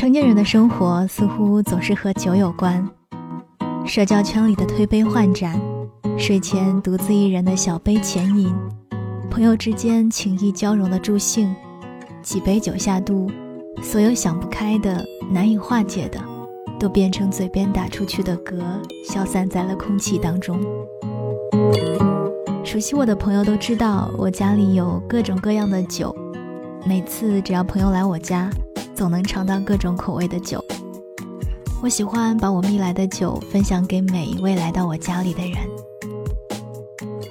成年人的生活似乎总是和酒有关，社交圈里的推杯换盏，睡前独自一人的小杯浅饮，朋友之间情谊交融的助兴，几杯酒下肚，所有想不开的、难以化解的，都变成嘴边打出去的嗝，消散在了空气当中。熟悉我的朋友都知道，我家里有各种各样的酒，每次只要朋友来我家。总能尝到各种口味的酒。我喜欢把我觅来的酒分享给每一位来到我家里的人。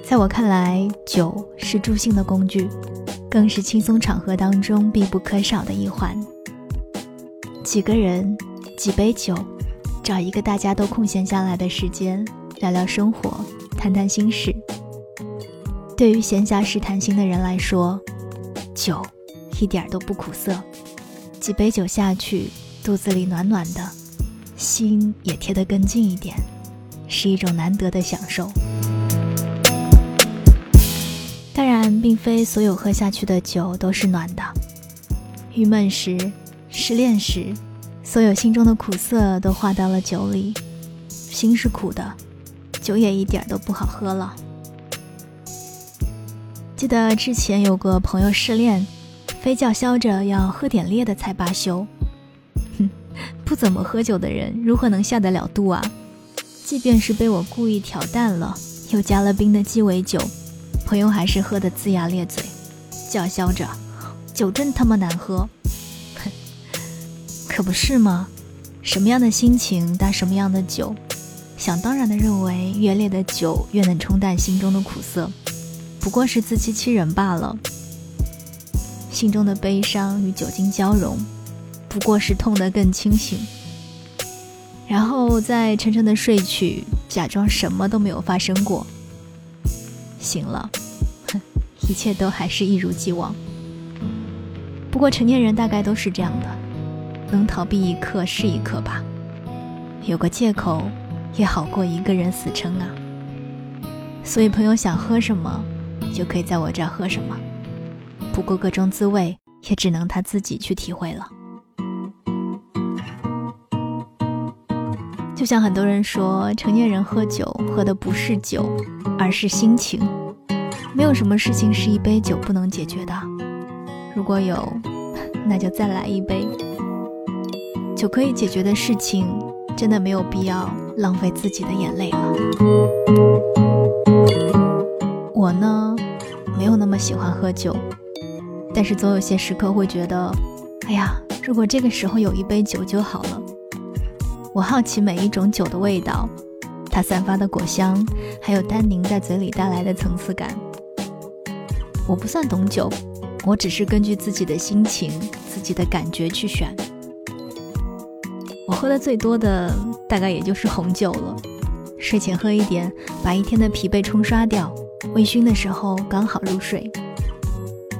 在我看来，酒是助兴的工具，更是轻松场合当中必不可少的一环。几个人，几杯酒，找一个大家都空闲下来的时间，聊聊生活，谈谈心事。对于闲暇时谈心的人来说，酒一点都不苦涩。几杯酒下去，肚子里暖暖的，心也贴得更近一点，是一种难得的享受。当然，并非所有喝下去的酒都是暖的。郁闷时，失恋时，所有心中的苦涩都化到了酒里，心是苦的，酒也一点都不好喝了。记得之前有个朋友失恋。非叫嚣着要喝点烈的才罢休，哼，不怎么喝酒的人如何能下得了肚啊？即便是被我故意调淡了，又加了冰的鸡尾酒，朋友还是喝得龇牙咧嘴，叫嚣着酒真他妈难喝。哼，可不是吗？什么样的心情搭什么样的酒，想当然的认为越烈的酒越能冲淡心中的苦涩，不过是自欺欺人罢了。心中的悲伤与酒精交融，不过是痛得更清醒，然后再沉沉的睡去，假装什么都没有发生过。醒了，哼，一切都还是一如既往。不过成年人大概都是这样的，能逃避一刻是一刻吧，有个借口也好过一个人死撑啊。所以朋友想喝什么，就可以在我这儿喝什么。不过各种滋味，也只能他自己去体会了。就像很多人说，成年人喝酒喝的不是酒，而是心情。没有什么事情是一杯酒不能解决的。如果有，那就再来一杯。酒可以解决的事情，真的没有必要浪费自己的眼泪了。我呢，没有那么喜欢喝酒。但是总有些时刻会觉得，哎呀，如果这个时候有一杯酒就好了。我好奇每一种酒的味道，它散发的果香，还有单宁在嘴里带来的层次感。我不算懂酒，我只是根据自己的心情、自己的感觉去选。我喝的最多的大概也就是红酒了，睡前喝一点，把一天的疲惫冲刷掉，微醺的时候刚好入睡。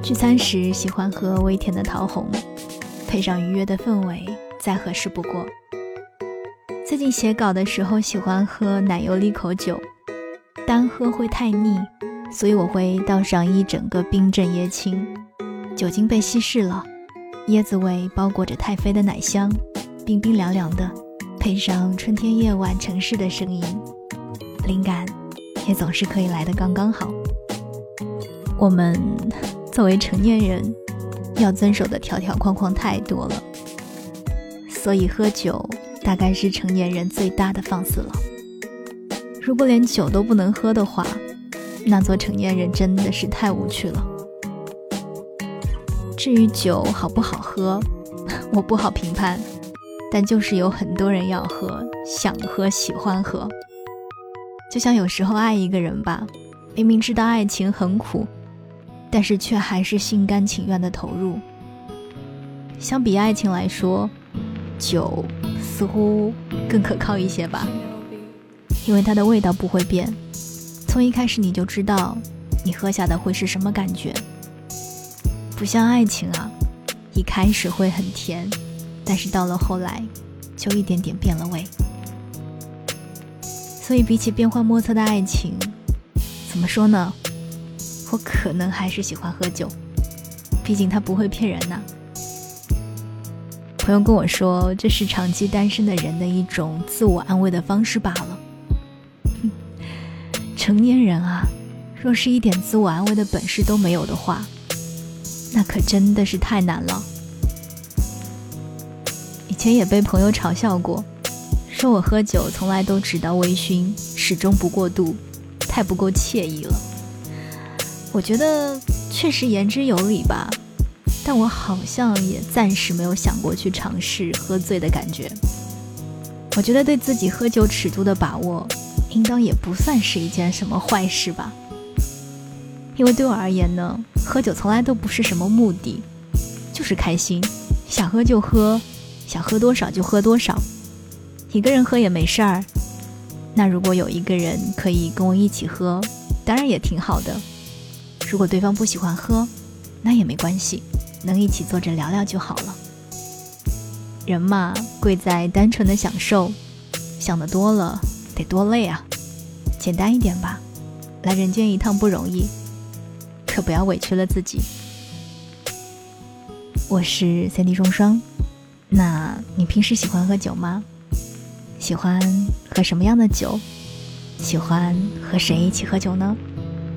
聚餐时喜欢喝微甜的桃红，配上愉悦的氛围，再合适不过。最近写稿的时候喜欢喝奶油利口酒，单喝会太腻，所以我会倒上一整个冰镇椰青，酒精被稀释了，椰子味包裹着太妃的奶香，冰冰凉凉的，配上春天夜晚城市的声音，灵感也总是可以来的刚刚好。我们。作为成年人，要遵守的条条框框太多了，所以喝酒大概是成年人最大的放肆了。如果连酒都不能喝的话，那做成年人真的是太无趣了。至于酒好不好喝，我不好评判，但就是有很多人要喝，想喝，喜欢喝。就像有时候爱一个人吧，明明知道爱情很苦。但是却还是心甘情愿的投入。相比爱情来说，酒似乎更可靠一些吧，因为它的味道不会变，从一开始你就知道你喝下的会是什么感觉。不像爱情啊，一开始会很甜，但是到了后来就一点点变了味。所以比起变幻莫测的爱情，怎么说呢？我可能还是喜欢喝酒，毕竟他不会骗人呐。朋友跟我说，这是长期单身的人的一种自我安慰的方式罢了。成年人啊，若是一点自我安慰的本事都没有的话，那可真的是太难了。以前也被朋友嘲笑过，说我喝酒从来都只到微醺，始终不过度，太不够惬意了。我觉得确实言之有理吧。但我好像也暂时没有想过去尝试喝醉的感觉。我觉得对自己喝酒尺度的把握，应当也不算是一件什么坏事吧。因为对我而言呢，喝酒从来都不是什么目的，就是开心，想喝就喝，想喝多少就喝多少。一个人喝也没事儿，那如果有一个人可以跟我一起喝，当然也挺好的。如果对方不喜欢喝，那也没关系。能一起坐着聊聊就好了。人嘛，贵在单纯的享受，想的多了得多累啊！简单一点吧，来人间一趟不容易，可不要委屈了自己。我是三 D 双双，那你平时喜欢喝酒吗？喜欢喝什么样的酒？喜欢和谁一起喝酒呢？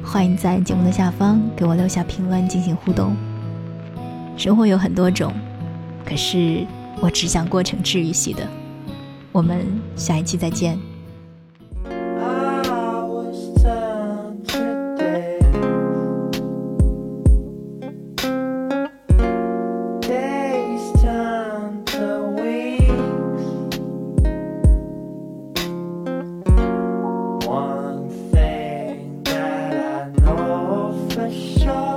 欢迎在节目的下方给我留下评论进行互动。生活有很多种，可是我只想过成治愈系的。我们下一期再见。pressure